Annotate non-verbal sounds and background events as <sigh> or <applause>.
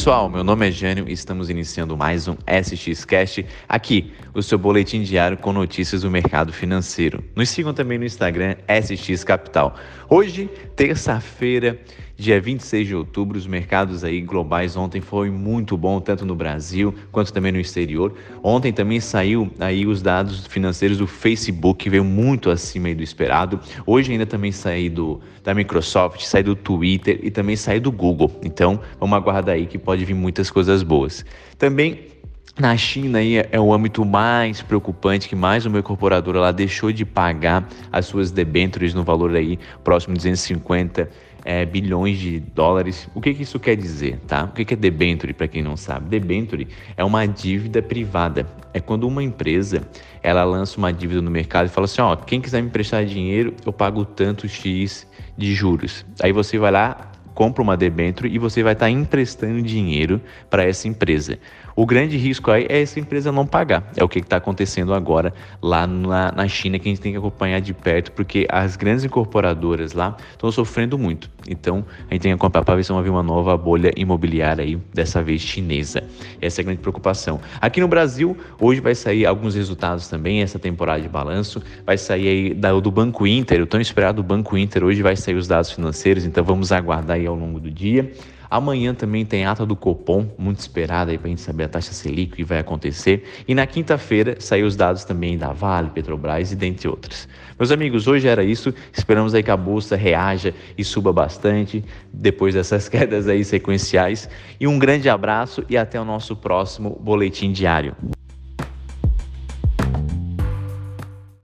pessoal, meu nome é Jânio e estamos iniciando mais um SXCast, aqui, o seu boletim diário com notícias do mercado financeiro. Nos sigam também no Instagram SX Capital. Hoje, terça-feira, dia 26 de outubro, os mercados aí globais ontem foi muito bom, tanto no Brasil quanto também no exterior. Ontem também saiu aí os dados financeiros do Facebook, que veio muito acima do esperado. Hoje ainda também saiu do, da Microsoft, saiu do Twitter e também saiu do Google. Então, vamos aguardar aí que pode vir muitas coisas boas. Também na China aí é o âmbito mais preocupante que mais uma incorporadora lá deixou de pagar as suas debêntures no valor aí próximo de 250 é, bilhões de dólares. O que, que isso quer dizer, tá? O que, que é debenture para quem não sabe? Debenture é uma dívida privada. É quando uma empresa ela lança uma dívida no mercado e fala assim, ó, quem quiser me emprestar dinheiro, eu pago tanto x de juros. Aí você vai lá compra uma debênture e você vai estar emprestando dinheiro para essa empresa. O grande risco aí é essa empresa não pagar. É o que está acontecendo agora lá na, na China, que a gente tem que acompanhar de perto, porque as grandes incorporadoras lá estão sofrendo muito. Então, a gente tem que acompanhar para ver se vai vir uma nova bolha imobiliária aí, dessa vez chinesa. Essa é a grande preocupação. Aqui no Brasil, hoje vai sair alguns resultados também, essa temporada de balanço. Vai sair aí do Banco Inter, o tão esperado Banco Inter, hoje vai sair os dados financeiros, então vamos aguardar aí ao longo do dia. Amanhã também tem ata do Copom, muito esperada aí para a gente saber a taxa Selic, que vai acontecer. E na quinta-feira saem os dados também da Vale, Petrobras e dentre outros. Meus amigos, hoje era isso. Esperamos aí que a bolsa reaja e suba bastante depois dessas <laughs> quedas aí sequenciais. E um grande abraço e até o nosso próximo boletim diário.